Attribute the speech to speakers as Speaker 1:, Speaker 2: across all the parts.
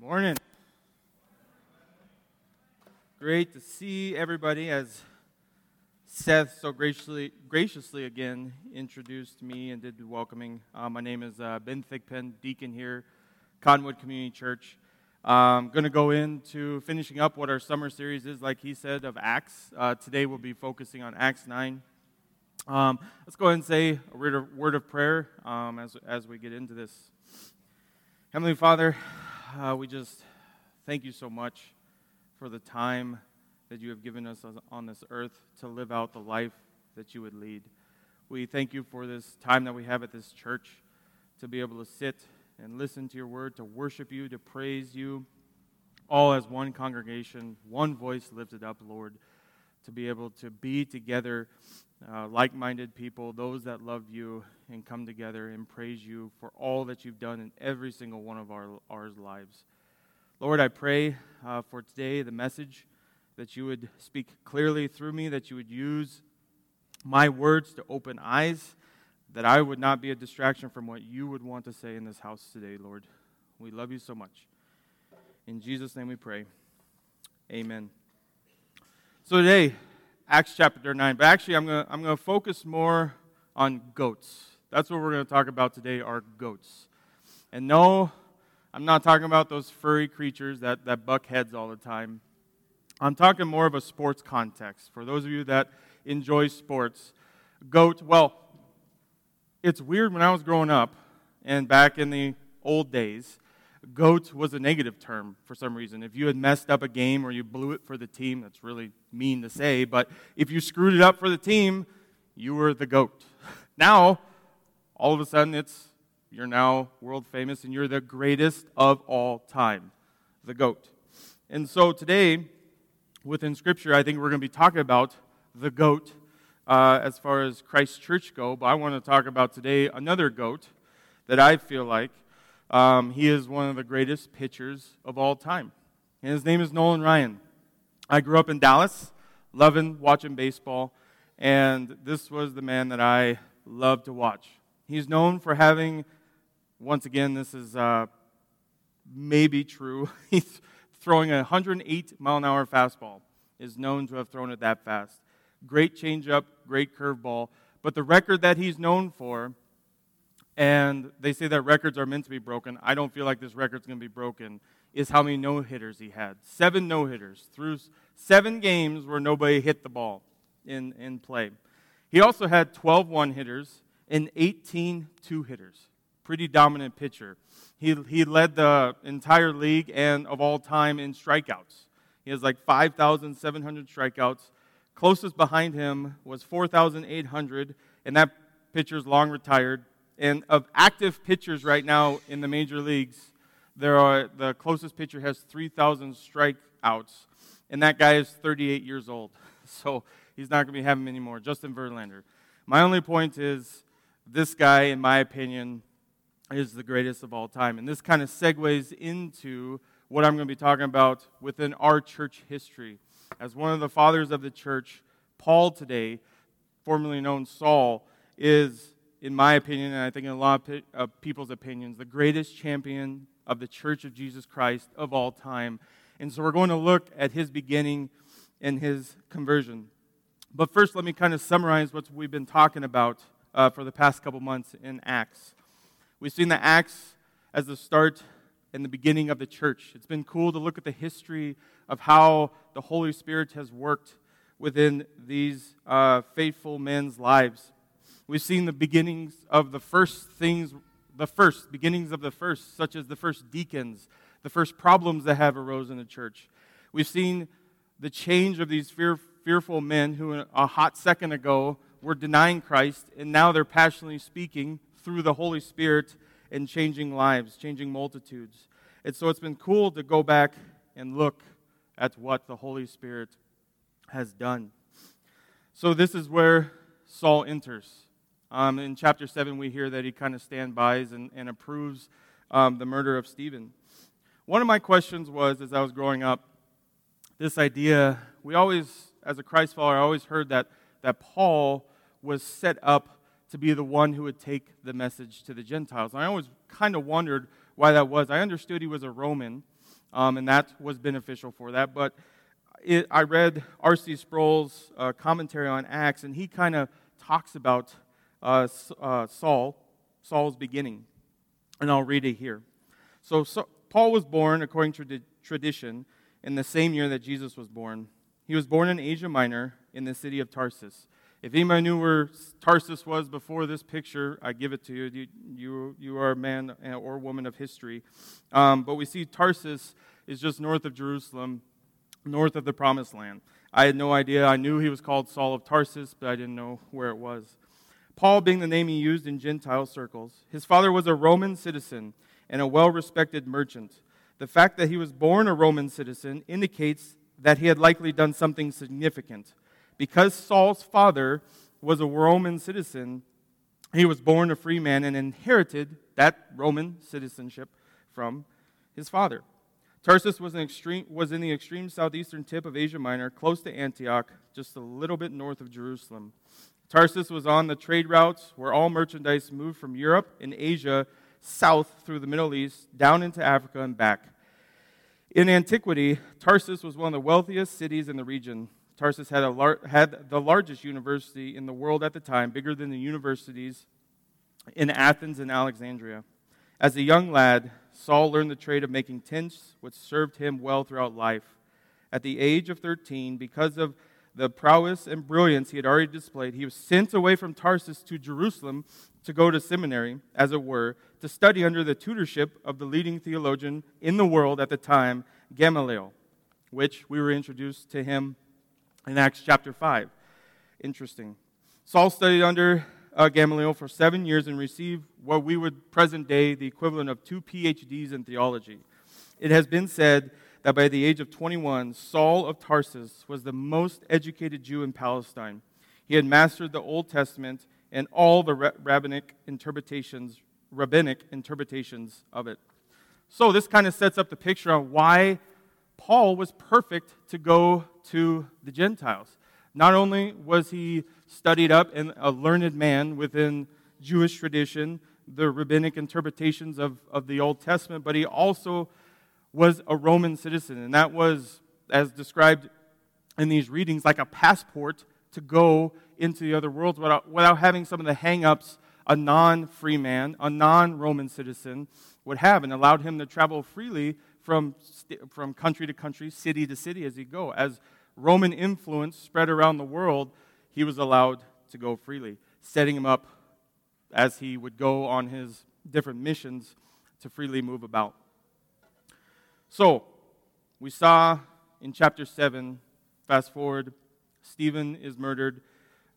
Speaker 1: Morning. Great to see everybody as Seth so graciously, graciously again introduced me and did the welcoming. Uh, my name is uh, Ben Thigpen, deacon here, Cottonwood Community Church. I'm um, going to go into finishing up what our summer series is, like he said, of Acts. Uh, today we'll be focusing on Acts 9. Um, let's go ahead and say a word of, word of prayer um, as, as we get into this. Heavenly Father, uh, we just thank you so much for the time that you have given us on this earth to live out the life that you would lead. We thank you for this time that we have at this church to be able to sit and listen to your word, to worship you, to praise you, all as one congregation, one voice lifted up, Lord, to be able to be together, uh, like minded people, those that love you, and come together and praise you for all that you've done in every single one of our, our lives. Lord, I pray uh, for today the message that you would speak clearly through me, that you would use my words to open eyes that I would not be a distraction from what you would want to say in this house today, Lord. We love you so much. In Jesus' name we pray. Amen. So today, Acts chapter 9, but actually I'm going to I'm going to focus more on goats. That's what we're going to talk about today are goats. And no, I'm not talking about those furry creatures that, that buck heads all the time. I'm talking more of a sports context. For those of you that enjoy sports, goat, well, it's weird when I was growing up and back in the old days, goat was a negative term for some reason. If you had messed up a game or you blew it for the team, that's really mean to say, but if you screwed it up for the team, you were the goat. Now, all of a sudden, it's you're now world famous and you're the greatest of all time, the goat. And so today, within Scripture, I think we're going to be talking about the goat uh, as far as Christ Church go, but I want to talk about today another goat that I feel like um, he is one of the greatest pitchers of all time. And his name is Nolan Ryan. I grew up in Dallas, loving watching baseball, and this was the man that I loved to watch. He's known for having, once again, this is uh, maybe true, he's throwing a 108 mile an hour fastball, is known to have thrown it that fast. Great changeup, great curveball. But the record that he's known for, and they say that records are meant to be broken. I don't feel like this record's going to be broken. Is how many no hitters he had. Seven no hitters through seven games where nobody hit the ball in, in play. He also had 12 one hitters and 18 two hitters. Pretty dominant pitcher. He, he led the entire league and of all time in strikeouts. He has like 5,700 strikeouts. Closest behind him was 4,800, and that pitcher's long retired. And of active pitchers right now in the major leagues, there are the closest pitcher has 3,000 strikeouts, and that guy is 38 years old. So he's not going to be having many more. Justin Verlander. My only point is this guy, in my opinion, is the greatest of all time. And this kind of segues into what I'm going to be talking about within our church history as one of the fathers of the church, Paul today, formerly known Saul, is, in my opinion, and I think in a lot of people's opinions, the greatest champion of the church of Jesus Christ of all time. And so we're going to look at his beginning and his conversion. But first, let me kind of summarize what we've been talking about uh, for the past couple months in Acts. We've seen the Acts as the start and the beginning of the church. It's been cool to look at the history of how the Holy Spirit has worked within these uh, faithful men's lives. We've seen the beginnings of the first things, the first, beginnings of the first, such as the first deacons, the first problems that have arose in the church. We've seen the change of these fear, fearful men who a hot second ago were denying Christ, and now they're passionately speaking through the Holy Spirit and changing lives, changing multitudes. And so it's been cool to go back and look at what the Holy Spirit has done. So this is where Saul enters. Um, in chapter 7, we hear that he kind of standbys and, and approves um, the murder of Stephen. One of my questions was, as I was growing up, this idea, we always, as a Christ follower, I always heard that, that Paul was set up to be the one who would take the message to the Gentiles. And I always kind of wondered why that was. I understood he was a Roman, um, and that was beneficial for that. But it, I read R.C. Sproul's uh, commentary on Acts, and he kind of talks about uh, uh, Saul, Saul's beginning. And I'll read it here. So, so Paul was born, according to tradition, in the same year that Jesus was born. He was born in Asia Minor in the city of Tarsus. If anybody knew where Tarsus was before this picture, I give it to you. You, you, you are a man or woman of history. Um, but we see Tarsus is just north of Jerusalem, north of the Promised Land. I had no idea. I knew he was called Saul of Tarsus, but I didn't know where it was. Paul being the name he used in Gentile circles. His father was a Roman citizen and a well respected merchant. The fact that he was born a Roman citizen indicates that he had likely done something significant. Because Saul's father was a Roman citizen, he was born a free man and inherited that Roman citizenship from his father. Tarsus was, extreme, was, in the extreme southeastern tip of Asia Minor, close to Antioch, just a little bit north of Jerusalem. Tarsus was on the trade routes where all merchandise moved from Europe and Asia south through the Middle East, down into Africa, and back. In antiquity, Tarsus was one of the wealthiest cities in the region. Tarsus had, lar- had the largest university in the world at the time, bigger than the universities in Athens and Alexandria. As a young lad, Saul learned the trade of making tents, which served him well throughout life. At the age of 13, because of the prowess and brilliance he had already displayed, he was sent away from Tarsus to Jerusalem to go to seminary, as it were, to study under the tutorship of the leading theologian in the world at the time, Gamaliel, which we were introduced to him in Acts chapter 5. Interesting. Saul studied under uh, Gamaliel for seven years and received what we would present day the equivalent of two PhDs in theology. It has been said that by the age of 21, Saul of Tarsus was the most educated Jew in Palestine. He had mastered the Old Testament and all the rabbinic interpretations, rabbinic interpretations of it. So this kind of sets up the picture on why Paul was perfect to go to the Gentiles. Not only was he studied up and a learned man within Jewish tradition, the rabbinic interpretations of, of the Old Testament, but he also was a Roman citizen. And that was, as described in these readings, like a passport to go into the other worlds without, without having some of the hang ups a non free man, a non Roman citizen would have, and allowed him to travel freely from, from country to country, city to city as he go. As Roman influence spread around the world, he was allowed to go freely, setting him up as he would go on his different missions to freely move about. So, we saw in chapter 7, fast forward, Stephen is murdered.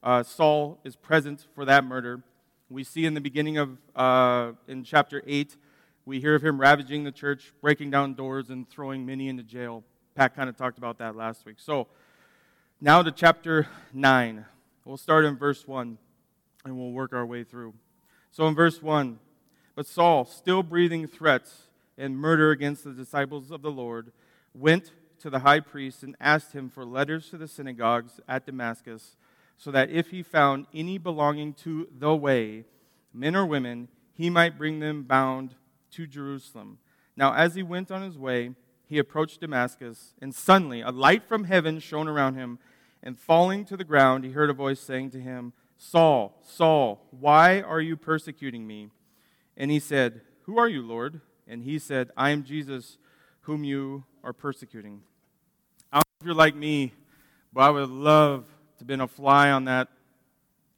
Speaker 1: Uh, Saul is present for that murder. We see in the beginning of, uh, in chapter 8, we hear of him ravaging the church, breaking down doors, and throwing many into jail. Pat kind of talked about that last week. So, now to chapter 9. We'll start in verse 1 and we'll work our way through. So, in verse 1, but Saul, still breathing threats and murder against the disciples of the Lord, went to the high priest and asked him for letters to the synagogues at Damascus, so that if he found any belonging to the way, men or women, he might bring them bound to Jerusalem. Now, as he went on his way, he approached Damascus, and suddenly a light from heaven shone around him. And falling to the ground, he heard a voice saying to him, Saul, Saul, why are you persecuting me? And he said, Who are you, Lord? And he said, I am Jesus, whom you are persecuting. I don't know if you're like me, but I would love to have been a fly on that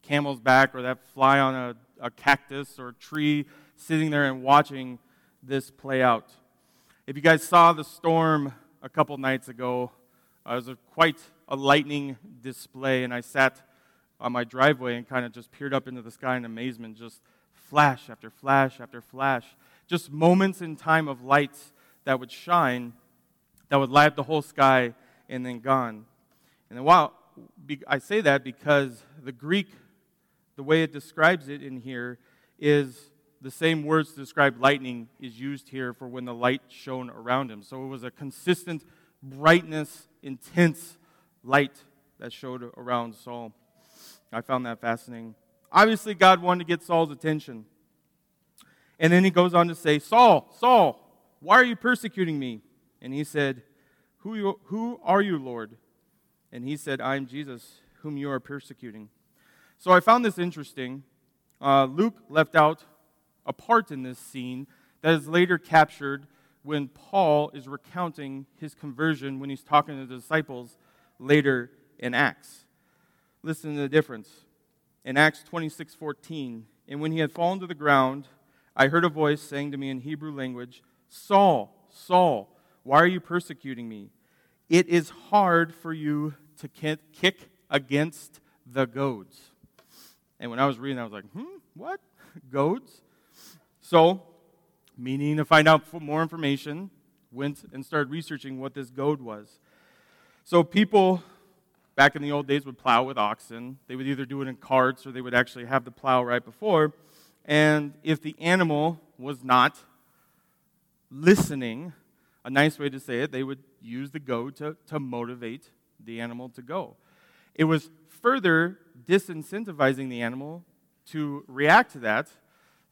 Speaker 1: camel's back or that fly on a, a cactus or a tree sitting there and watching this play out. If you guys saw the storm a couple nights ago, uh, it was a, quite a lightning display, and I sat on my driveway and kind of just peered up into the sky in amazement, just flash after flash after flash, just moments in time of lights that would shine, that would light up the whole sky, and then gone. And then, while I say that because the Greek, the way it describes it in here, is the same words to describe lightning is used here for when the light shone around him. So it was a consistent brightness, intense light that showed around Saul. I found that fascinating. Obviously, God wanted to get Saul's attention. And then he goes on to say, Saul, Saul, why are you persecuting me? And he said, Who, you, who are you, Lord? And he said, I am Jesus, whom you are persecuting. So I found this interesting. Uh, Luke left out a part in this scene that is later captured when Paul is recounting his conversion when he's talking to the disciples later in Acts. Listen to the difference. In Acts 26 14, and when he had fallen to the ground, I heard a voice saying to me in Hebrew language, Saul, Saul, why are you persecuting me? It is hard for you to kick against the goads. And when I was reading, I was like, hmm, what? Goads? So, meaning to find out more information, went and started researching what this goad was. So, people back in the old days would plow with oxen. They would either do it in carts or they would actually have the plow right before. And if the animal was not listening, a nice way to say it, they would use the goad to, to motivate the animal to go. It was further disincentivizing the animal to react to that,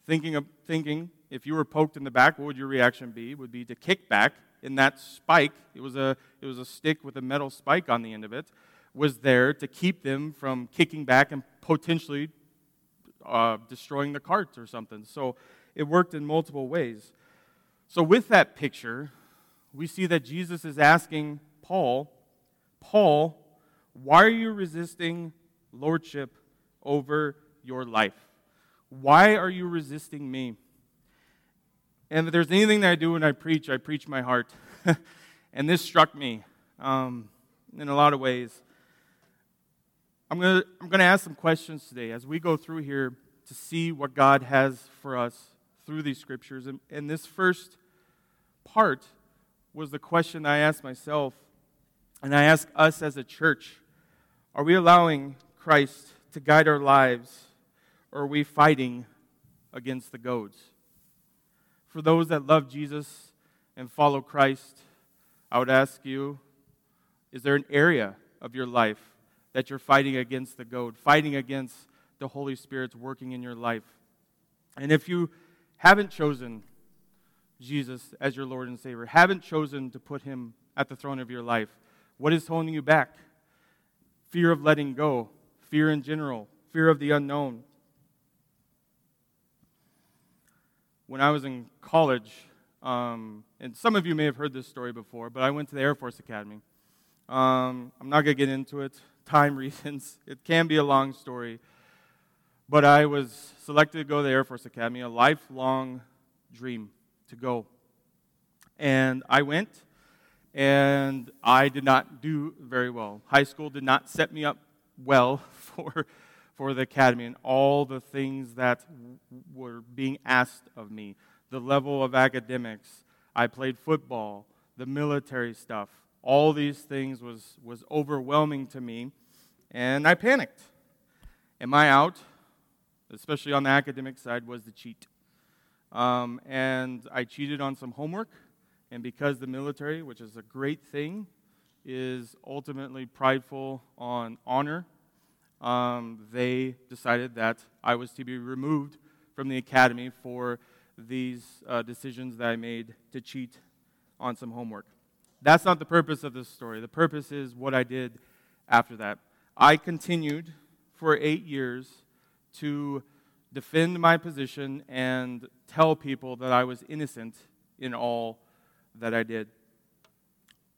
Speaker 1: thinking, of, thinking if you were poked in the back, what would your reaction be? Would be to kick back. In that spike, it was a, it was a stick with a metal spike on the end of it, was there to keep them from kicking back and potentially uh, destroying the cart or something. So it worked in multiple ways. So, with that picture, we see that Jesus is asking Paul, Paul, why are you resisting lordship over your life? Why are you resisting me? And if there's anything that I do when I preach, I preach my heart. and this struck me um, in a lot of ways. I'm going to I'm going to ask some questions today as we go through here to see what God has for us through these scriptures. And, and this first part was the question I asked myself, and I ask us as a church Are we allowing Christ to guide our lives, or are we fighting against the goads? For those that love Jesus and follow Christ, I would ask you Is there an area of your life that you're fighting against the goad, fighting against the Holy Spirit's working in your life. And if you haven't chosen Jesus as your Lord and Savior, haven't chosen to put him at the throne of your life, what is holding you back? Fear of letting go, fear in general, fear of the unknown. When I was in college, um, and some of you may have heard this story before, but I went to the Air Force Academy. Um, I'm not going to get into it time reasons. It can be a long story. But I was selected to go to the Air Force Academy, a lifelong dream to go. And I went, and I did not do very well. High school did not set me up well for, for the academy and all the things that were being asked of me. The level of academics. I played football, the military stuff, all these things was, was overwhelming to me, and I panicked. Am I out? Especially on the academic side, was the cheat. Um, and I cheated on some homework, and because the military, which is a great thing, is ultimately prideful on honor, um, they decided that I was to be removed from the academy for these uh, decisions that I made to cheat on some homework. That's not the purpose of this story. The purpose is what I did after that. I continued for eight years to defend my position and tell people that I was innocent in all that I did.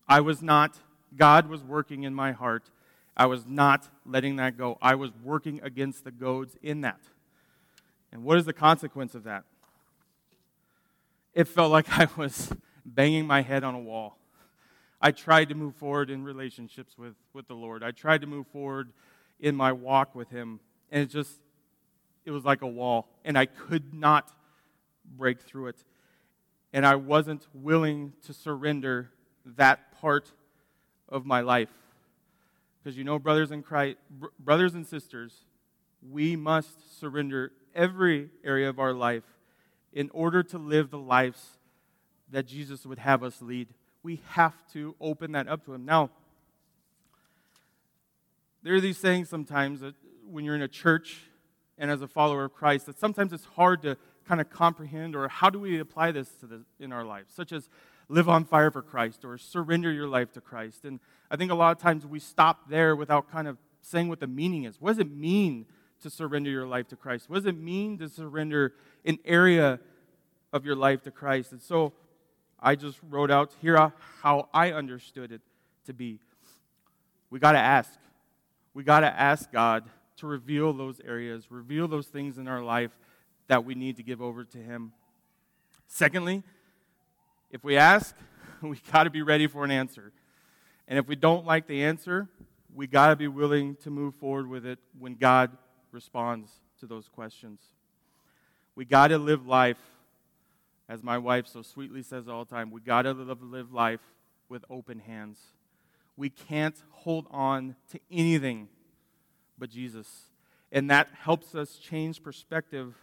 Speaker 1: I was not, God was working in my heart. I was not letting that go. I was working against the goads in that. And what is the consequence of that? It felt like I was banging my head on a wall. I tried to move forward in relationships with, with the Lord. I tried to move forward in my walk with Him. And it just, it was like a wall. And I could not break through it. And I wasn't willing to surrender that part of my life. Because you know, brothers and, Christ, brothers and sisters, we must surrender every area of our life in order to live the lives that Jesus would have us lead we have to open that up to Him. Now, there are these things sometimes that when you're in a church and as a follower of Christ that sometimes it's hard to kind of comprehend or how do we apply this to the, in our lives, such as live on fire for Christ or surrender your life to Christ. And I think a lot of times we stop there without kind of saying what the meaning is. What does it mean to surrender your life to Christ? What does it mean to surrender an area of your life to Christ? And so I just wrote out here how I understood it to be. We got to ask. We got to ask God to reveal those areas, reveal those things in our life that we need to give over to Him. Secondly, if we ask, we got to be ready for an answer. And if we don't like the answer, we got to be willing to move forward with it when God responds to those questions. We got to live life, as my wife so sweetly says all the time, we got to live, life with open hands. We can't hold on to anything but Jesus. And that helps us change perspective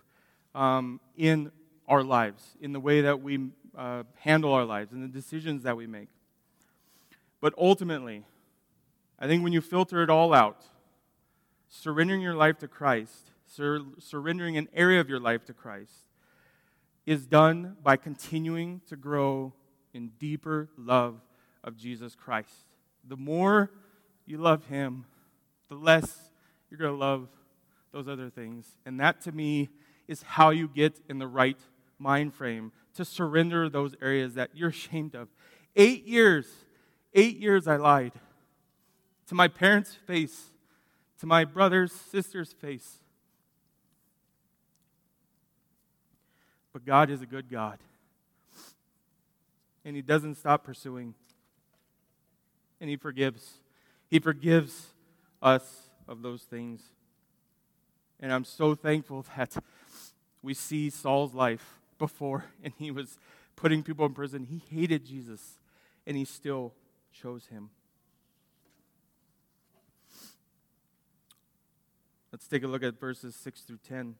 Speaker 1: um, in our lives, in the way that we uh, handle our lives, and the decisions that we make. But ultimately, I think when you filter it all out, surrendering your life to Christ, sur- surrendering an area of your life to Christ, is done by continuing to grow in deeper love of Jesus Christ. The more you love Him, the less you're going to love those other things. And that to me is how you get in the right mind frame to surrender those areas that you're ashamed of. Eight years, eight years I lied to my parents' face, to my brother's, sister's face. But God is a good God. And He doesn't stop pursuing. And He forgives. He forgives us of those things. And I'm so thankful that we see Saul's life before, and he was putting people in prison. He hated Jesus, and he still chose him. Let's take a look at verses 6 through 10.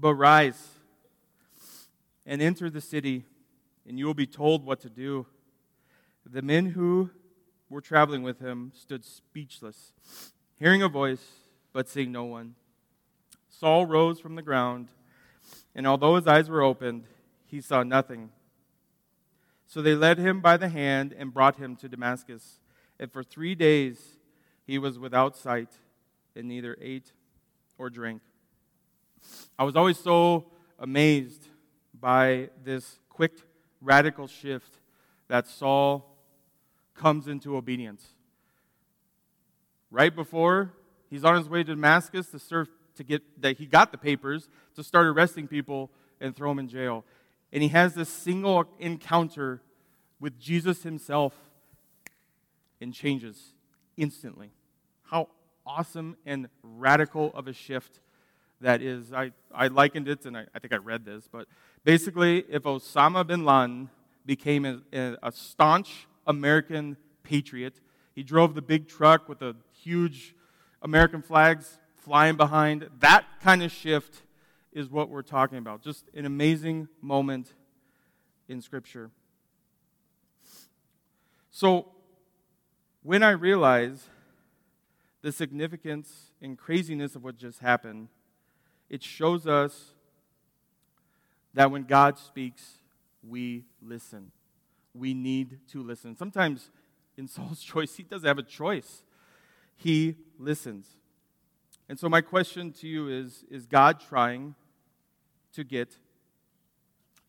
Speaker 1: But rise and enter the city, and you will be told what to do. The men who were traveling with him stood speechless, hearing a voice, but seeing no one. Saul rose from the ground, and although his eyes were opened, he saw nothing. So they led him by the hand and brought him to Damascus. And for three days he was without sight and neither ate or drank. I was always so amazed by this quick, radical shift that Saul comes into obedience. Right before he's on his way to Damascus to serve to get that he got the papers to start arresting people and throw them in jail. And he has this single encounter with Jesus himself and changes instantly. How awesome and radical of a shift that is. I, I likened it, and I, I think I read this, but basically, if Osama bin Laden became a, a, staunch American patriot. He drove the big truck with the huge American flags flying behind. That kind of shift is what we're talking about. Just an amazing moment in Scripture. So, when I realize the significance and craziness of what just happened, it shows us that when God speaks, we listen. We need to listen. Sometimes in Saul's choice, he doesn't have a choice. He listens. And so, my question to you is Is God trying to get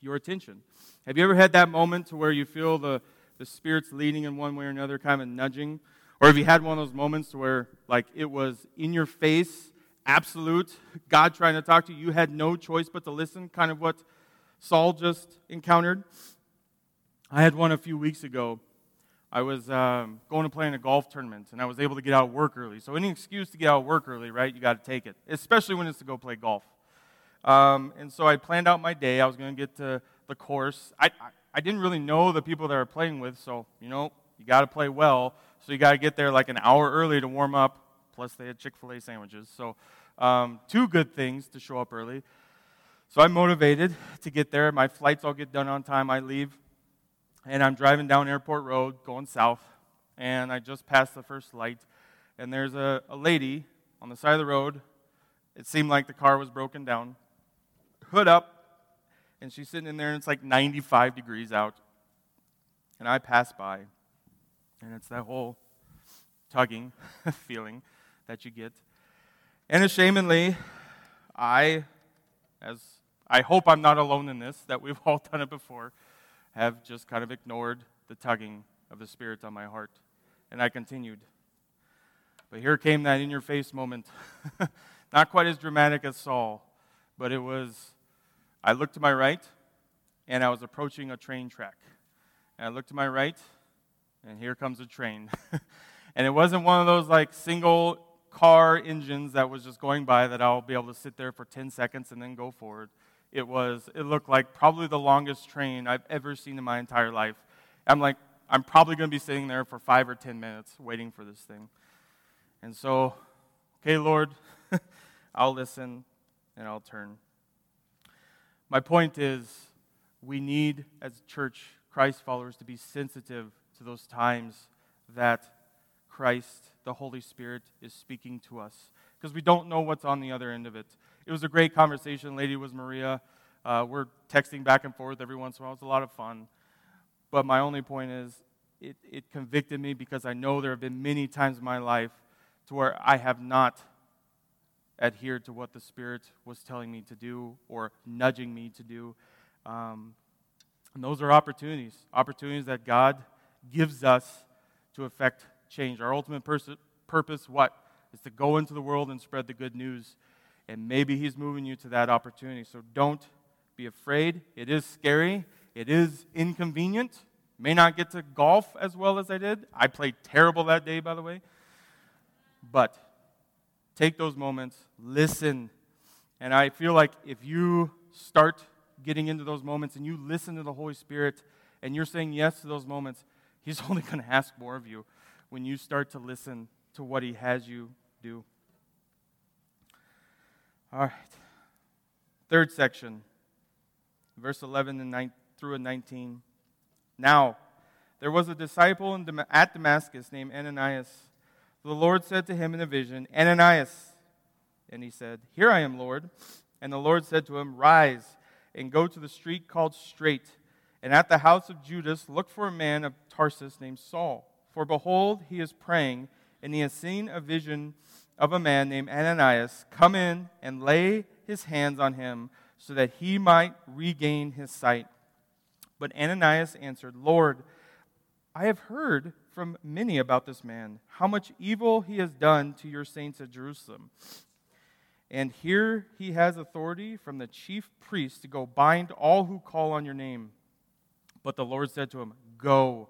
Speaker 1: your attention? Have you ever had that moment to where you feel the, the Spirit's leading in one way or another, kind of nudging? Or have you had one of those moments where, like, it was in your face, absolute, God trying to talk to you, you had no choice but to listen, kind of what Saul just encountered? I had one a few weeks ago I was um, going to play in a golf tournament, and I was able to get out of work early. So any excuse to get out of work early, right? You got to take it, especially when it's to go play golf. Um, and so I planned out my day. I was going to get to the course. I, I, I didn't really know the people that I were playing with, so you know you got to play well. So you got to get there like an hour early to warm up. Plus they had Chick Fil A sandwiches. So um, two good things to show up early. So I'm motivated to get there. My flights all get done on time. I leave and I'm driving down Airport Road going south, and I just passed the first light, and there's a, a lady on the side of the road. It seemed like the car was broken down, hood up, and she's sitting in there, and it's like 95 degrees out. And I pass by, and it's that whole tugging feeling that you get. And ashamedly, I, as I hope I'm not alone in this, that we've all done it before, have just kind of ignored the tugging of the Spirit on my heart. And I continued. But here came that in your face moment. Not quite as dramatic as Saul, but it was I looked to my right, and I was approaching a train track. And I looked to my right, and here comes a train. and it wasn't one of those like single car engines that was just going by that I'll be able to sit there for 10 seconds and then go forward. It was, it looked like probably the longest train I've ever seen in my entire life. I'm like, I'm probably going to be sitting there for five or 10 minutes waiting for this thing. And so, okay, Lord, I'll listen and I'll turn. My point is, we need, as church, Christ followers, to be sensitive to those times that Christ, the Holy Spirit, is speaking to us because we don't know what's on the other end of it. It was a great conversation. Lady was Maria. Uh, we're texting back and forth every once in a while. It's a lot of fun. But my only point is, it, it convicted me because I know there have been many times in my life to where I have not adhered to what the Spirit was telling me to do or nudging me to do. Um, and those are opportunities, opportunities that God gives us to affect change. Our ultimate pers- purpose, what? Is to go into the world and spread the good news. And maybe He's moving you to that opportunity. So don't be afraid. It is scary, it is inconvenient. May not get to golf as well as I did. I played terrible that day, by the way. But take those moments, listen. And I feel like if you start getting into those moments and you listen to the Holy Spirit and you're saying yes to those moments, He's only going to ask more of you when you start to listen to what He has you do. All right. Third section, verse 11 and 9, through 19. Now, there was a disciple at Damascus named Ananias. The Lord said to him in a vision, Ananias. And he said, Here I am, Lord. And the Lord said to him, Rise and go to the street called Straight, and at the house of Judas look for a man of Tarsus named Saul. For behold, he is praying, and he has seen a vision of a man named Ananias come in and lay his hands on him so that he might regain his sight. But Ananias answered, Lord, I have heard from many about this man, how much evil he has done to your saints at Jerusalem. And here he has authority from the chief priest to go bind all who call on your name. But the Lord said to him, Go,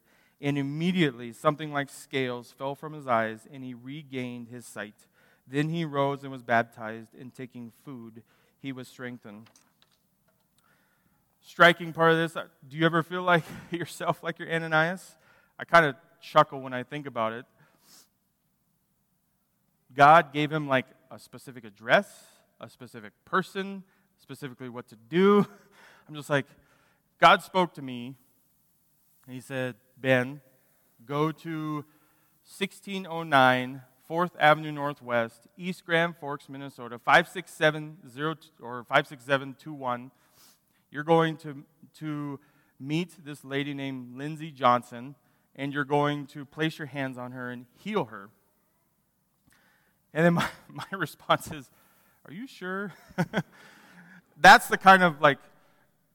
Speaker 1: And immediately something like scales fell from his eyes, and he regained his sight. Then he rose and was baptized, and taking food, he was strengthened. Striking part of this, uh, do you ever feel like yourself like you're Ananias? I kind of chuckle when I think about it. God gave him like a specific address, a specific person, specifically what to do. I'm just like, God spoke to me, and He said, Ben, go to 1609 4th Avenue Northwest, East Grand Forks, Minnesota, 56702 or 56721. You're going to, to meet this lady named Lindsay Johnson, and you're going to place your hands on her and heal her. And then my, my response is, Are you sure? That's the kind of like,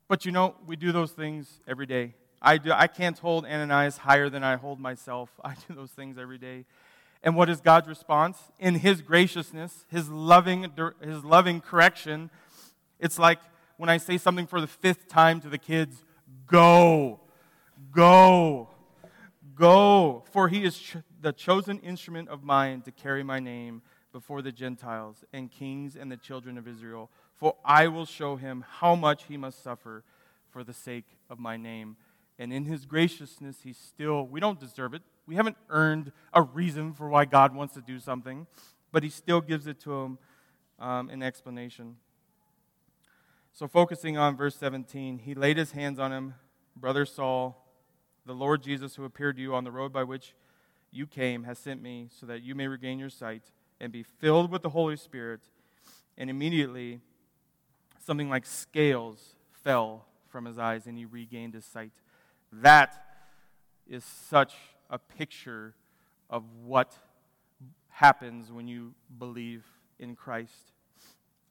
Speaker 1: but you know, we do those things every day. I, do, I can't hold Ananias higher than I hold myself. I do those things every day. And what is God's response? In His graciousness, His loving, His loving correction, it's like when I say something for the fifth time to the kids go, go, go, for He is ch- the chosen instrument of mine to carry my name before the Gentiles and kings and the children of Israel. For I will show him how much he must suffer for the sake of my name. And in his graciousness, he still, we don't deserve it. We haven't earned a reason for why God wants to do something, but he still gives it to him um, an explanation. So, focusing on verse 17, he laid his hands on him, Brother Saul, the Lord Jesus, who appeared to you on the road by which you came, has sent me so that you may regain your sight and be filled with the Holy Spirit. And immediately, something like scales fell from his eyes, and he regained his sight. That is such a picture of what happens when you believe in Christ.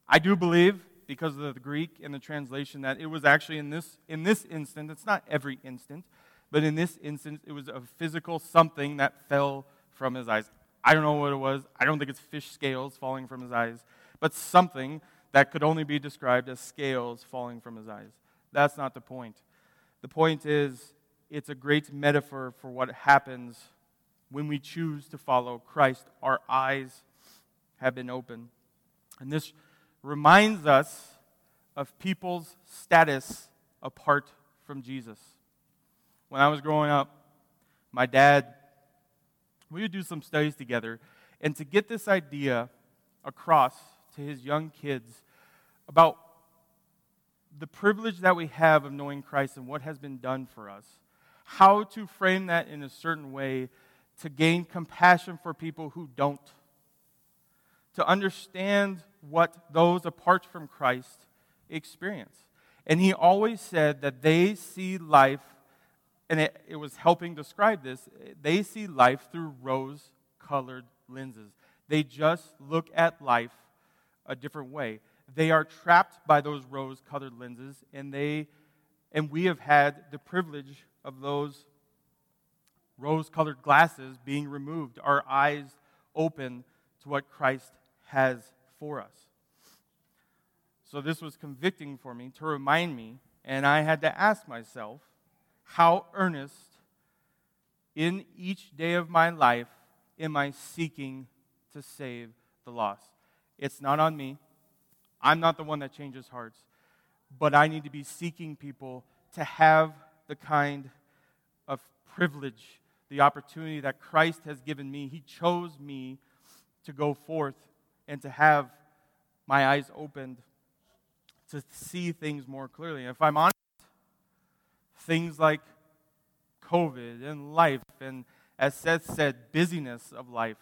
Speaker 1: I do believe, because of the Greek and the translation, that it was actually in this, in this instant, it's not every instant, but in this instance, it was a physical something that fell from his eyes. I don't know what it was. I don't think it's fish scales falling from his eyes, but something that could only be described as scales falling from his eyes. That's not the point. The point is, it's a great metaphor for what happens when we choose to follow Christ. Our eyes have been opened. And this reminds us of people's status apart from Jesus. When I was growing up, my dad, we would do some studies together, and to get this idea across to his young kids about the privilege that we have of knowing Christ and what has been done for us, how to frame that in a certain way to gain compassion for people who don't to understand what those apart from Christ experience. And he always said that they see life, and it, it was helping describe this, they see life through rose colored lenses. They just look at life a different way. They are trapped by those rose colored lenses, and, they, and we have had the privilege of those rose colored glasses being removed, our eyes open to what Christ has for us. So this was convicting for me to remind me, and I had to ask myself, how earnest in each day of my life am I seeking to save the lost? It's not on me. I'm not the one that changes hearts. But I need to be seeking people to have the kind of privilege, the opportunity that Christ has given me. He chose me to go forth and to have my eyes opened to see things more clearly. And if I'm honest, things like COVID and life, and as Seth said, busyness of life,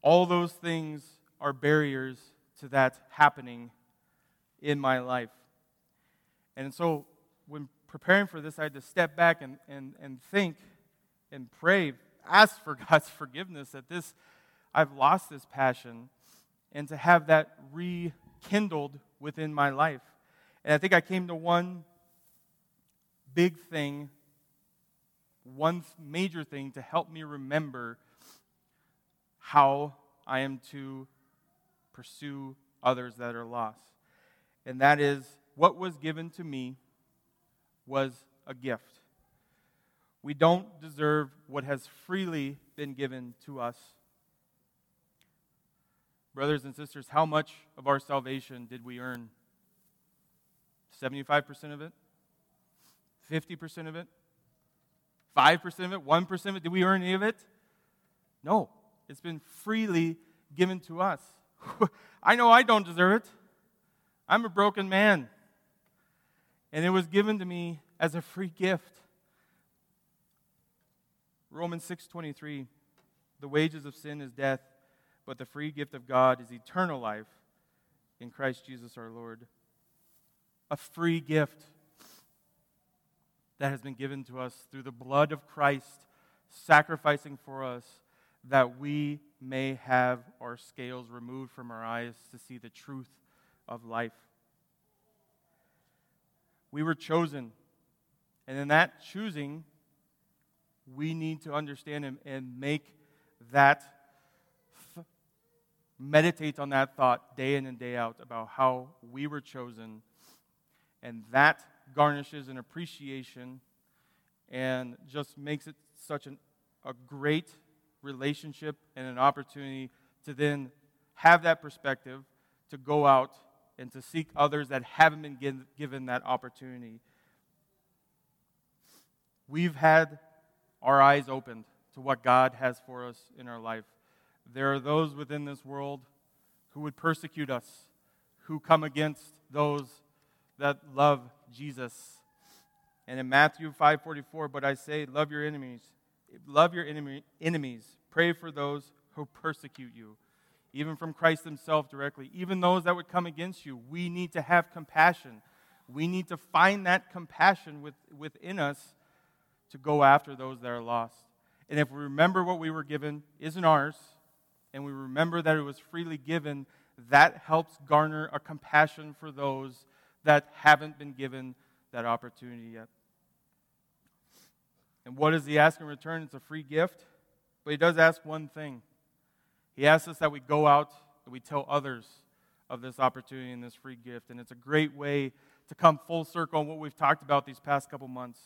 Speaker 1: all those things are barriers to that happening in my life. And so when preparing for this, I had to step back and, and, and think and pray, ask for God's forgiveness that this I've lost this passion and to have that rekindled within my life. And I think I came to one big thing, one major thing to help me remember how I am to pursue others that are lost. And that is what was given to me was a gift. We don't deserve what has freely been given to us Brothers and sisters, how much of our salvation did we earn? 75% of it? 50% of it? 5% of it? 1% of it? Did we earn any of it? No. It's been freely given to us. I know I don't deserve it. I'm a broken man. And it was given to me as a free gift. Romans 6:23 The wages of sin is death but the free gift of God is eternal life in Christ Jesus our Lord. A free gift that has been given to us through the blood of Christ, sacrificing for us that we may have our scales removed from our eyes to see the truth of life. We were chosen, and in that choosing, we need to understand and, and make that meditate on that thought day in and day out about how we were chosen. And that garnishes an appreciation and just makes it such an, a great relationship and an opportunity to then have that perspective to go out and to seek others that haven't been given that opportunity. we've had our eyes opened to what God has for us in our life. There are those within this world who would persecute us, who come against those that love Jesus. And in Matthew 5:44, but I say, love your enemies. Love your enemy, enemies. Pray for those who persecute you. Even from Christ himself directly, even those that would come against you, we need to have compassion. We need to find that compassion with, within us to go after those that are lost. And if we remember what we were given isn't ours, and we remember that it was freely given, that helps garner a compassion for those that haven't been given that opportunity yet. And what does he ask in return? It's a free gift. But he does ask one thing. He asks us that we go out and we tell others of this opportunity and this free gift. And it's a great way to come full circle on what we've talked about these past couple months.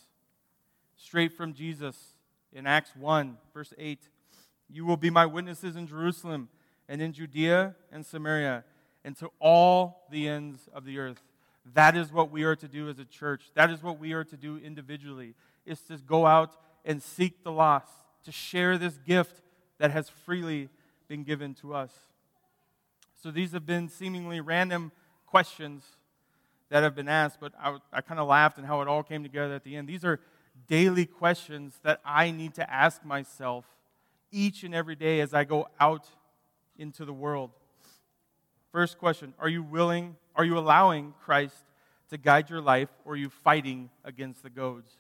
Speaker 1: Straight from Jesus in Acts 1, verse 8 You will be my witnesses in Jerusalem and in Judea and Samaria and to all the ends of the earth. That is what we are to do as a church. That is what we are to do individually, is to go out and seek the lost, to share this gift that has freely been given to us. So these have been seemingly random questions that have been asked, but I, I kind of laughed and how it all came together at the end. These are daily questions that I need to ask myself each and every day as I go out into the world. First question Are you willing, are you allowing Christ to guide your life, or are you fighting against the goads?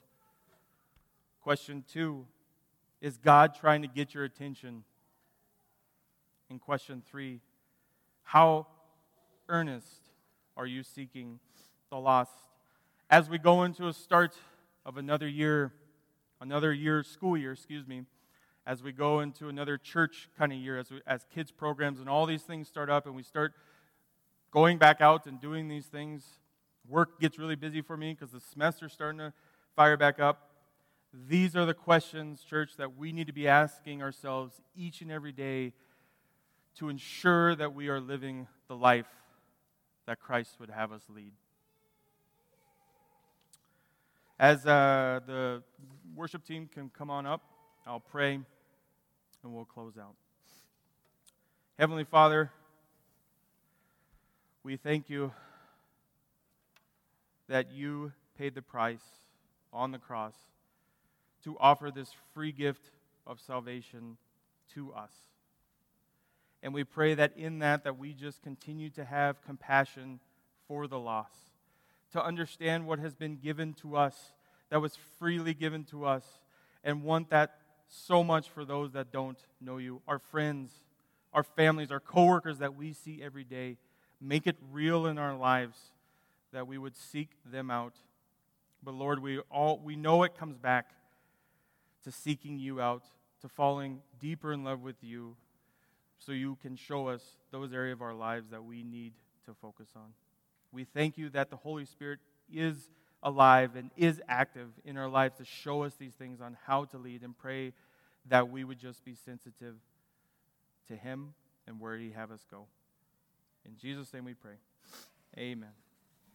Speaker 1: Question two Is God trying to get your attention? And question three How earnest are you seeking the lost. As we go into a start of another year, another year, school year, excuse me, as we go into another church kind of year, as, we, as kids programs and all these things start up and we start going back out and doing these things, work gets really busy for me because the semester's starting to fire back up. These are the questions, church, that we need to be asking ourselves each and every day to ensure that we are living the life that Christ would have us lead. As uh, the worship team can come on up, I'll pray and we'll close out. Heavenly Father, we thank you that you paid the price on the cross to offer this free gift of salvation to us. And we pray that in that that we just continue to have compassion for the lost to understand what has been given to us, that was freely given to us, and want that so much for those that don't know you, our friends, our families, our coworkers that we see every day. Make it real in our lives that we would seek them out. But Lord, we all we know it comes back to seeking you out, to falling deeper in love with you, so you can show us those areas of our lives that we need to focus on. We thank you that the Holy Spirit is alive and is active in our lives to show us these things on how to lead and pray that we would just be sensitive to Him and where He have us go. In Jesus' name we pray. Amen.